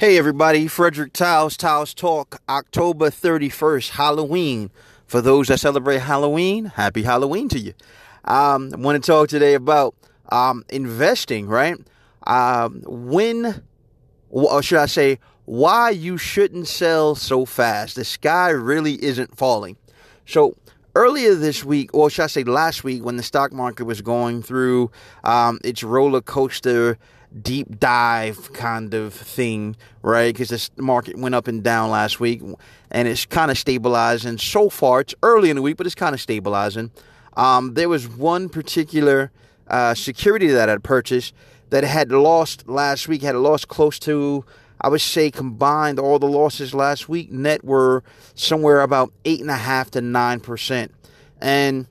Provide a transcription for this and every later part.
Hey everybody, Frederick Tiles, Tiles Talk, October 31st, Halloween. For those that celebrate Halloween, happy Halloween to you. Um, I want to talk today about um, investing, right? Um, when, or should I say, why you shouldn't sell so fast. The sky really isn't falling. So, earlier this week, or should I say last week, when the stock market was going through um, its roller coaster deep dive kind of thing, right? Because the market went up and down last week and it's kind of stabilizing. So far, it's early in the week, but it's kind of stabilizing. Um, there was one particular uh, security that I purchased that had lost last week, had lost close to, I would say, combined all the losses last week net were somewhere about eight and a half to nine percent. And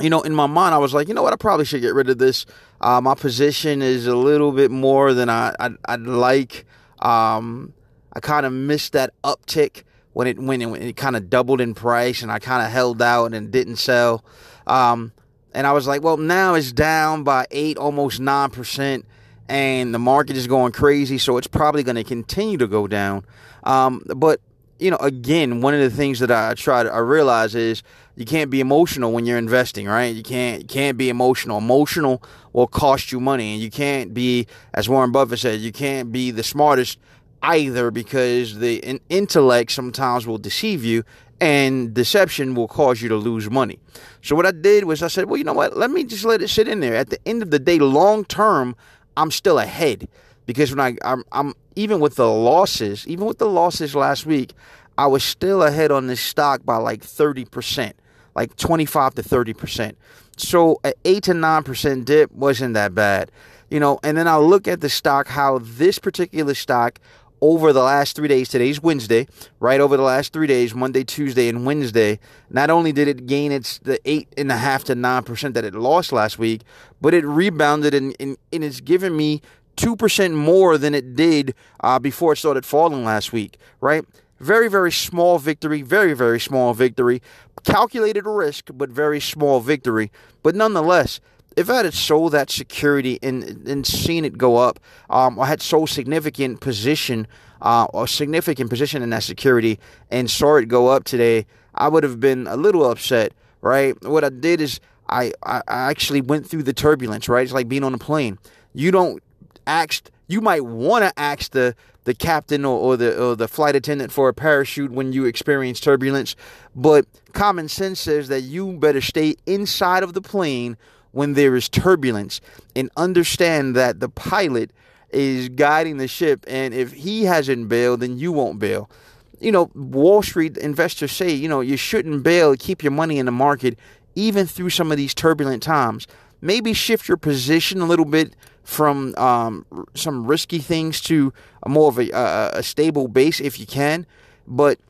you know, in my mind, I was like, you know what, I probably should get rid of this. Uh, my position is a little bit more than I, I would like. Um, I kind of missed that uptick when it when it, it kind of doubled in price, and I kind of held out and didn't sell. Um, and I was like, well, now it's down by eight, almost nine percent, and the market is going crazy, so it's probably going to continue to go down. Um, but you know, again, one of the things that I try to I realize is you can't be emotional when you're investing, right? You can't you can't be emotional. Emotional will cost you money, and you can't be, as Warren Buffett said, you can't be the smartest either because the intellect sometimes will deceive you, and deception will cause you to lose money. So what I did was I said, well, you know what? Let me just let it sit in there. At the end of the day, long term, I'm still ahead because when I I'm, I'm even with the losses, even with the losses last week, I was still ahead on this stock by like 30%, like 25 to 30%. So an 8 to 9% dip wasn't that bad. You know, and then I look at the stock how this particular stock over the last three days, today's Wednesday, right over the last three days, Monday, Tuesday, and Wednesday, not only did it gain its the eight and a half to nine percent that it lost last week, but it rebounded and, and, and it's given me 2% more than it did uh, before it started falling last week, right? Very, very small victory, very, very small victory. Calculated risk, but very small victory. But nonetheless, if I had sold that security and, and seen it go up, um, I had sold significant position, uh, significant position in that security and saw it go up today, I would have been a little upset, right? What I did is I, I actually went through the turbulence, right? It's like being on a plane. You don't asked you might want to ask the the captain or, or, the or the flight attendant for a parachute when you experience turbulence, but common sense says that you better stay inside of the plane when there is turbulence and understand that the pilot is guiding the ship and if he hasn't bailed then you won't bail. You know, Wall Street investors say, you know, you shouldn't bail, keep your money in the market even through some of these turbulent times. Maybe shift your position a little bit from um, some risky things to a more of a, a, stable base if you can. But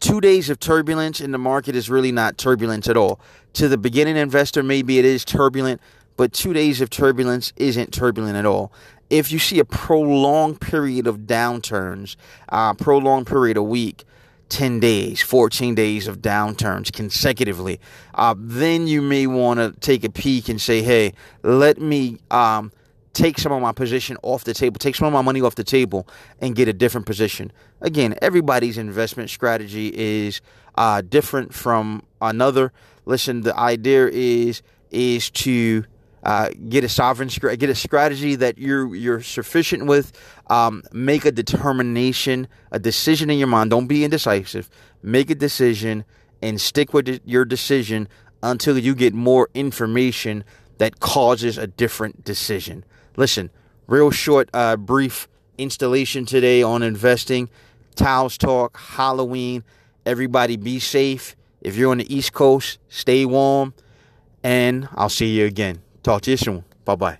two days of turbulence in the market is really not turbulence at all. To the beginning investor, maybe it is turbulent, but two days of turbulence isn't turbulent at all. If you see a prolonged period of downturns, uh, prolonged period a week, 10 days, 14 days of downturns consecutively, uh, then you may want to take a peek and say, hey, let me um, take some of my position off the table, take some of my money off the table, and get a different position. Again, everybody's investment strategy is uh, different from another. Listen, the idea is is to uh, get a sovereign get a strategy that you're you're sufficient with. Um, make a determination, a decision in your mind. Don't be indecisive. Make a decision and stick with your decision until you get more information that causes a different decision. Listen, real short, uh, brief installation today on investing. Tiles talk, Halloween. Everybody be safe. If you're on the East Coast, stay warm. And I'll see you again. Talk to you soon. Bye bye.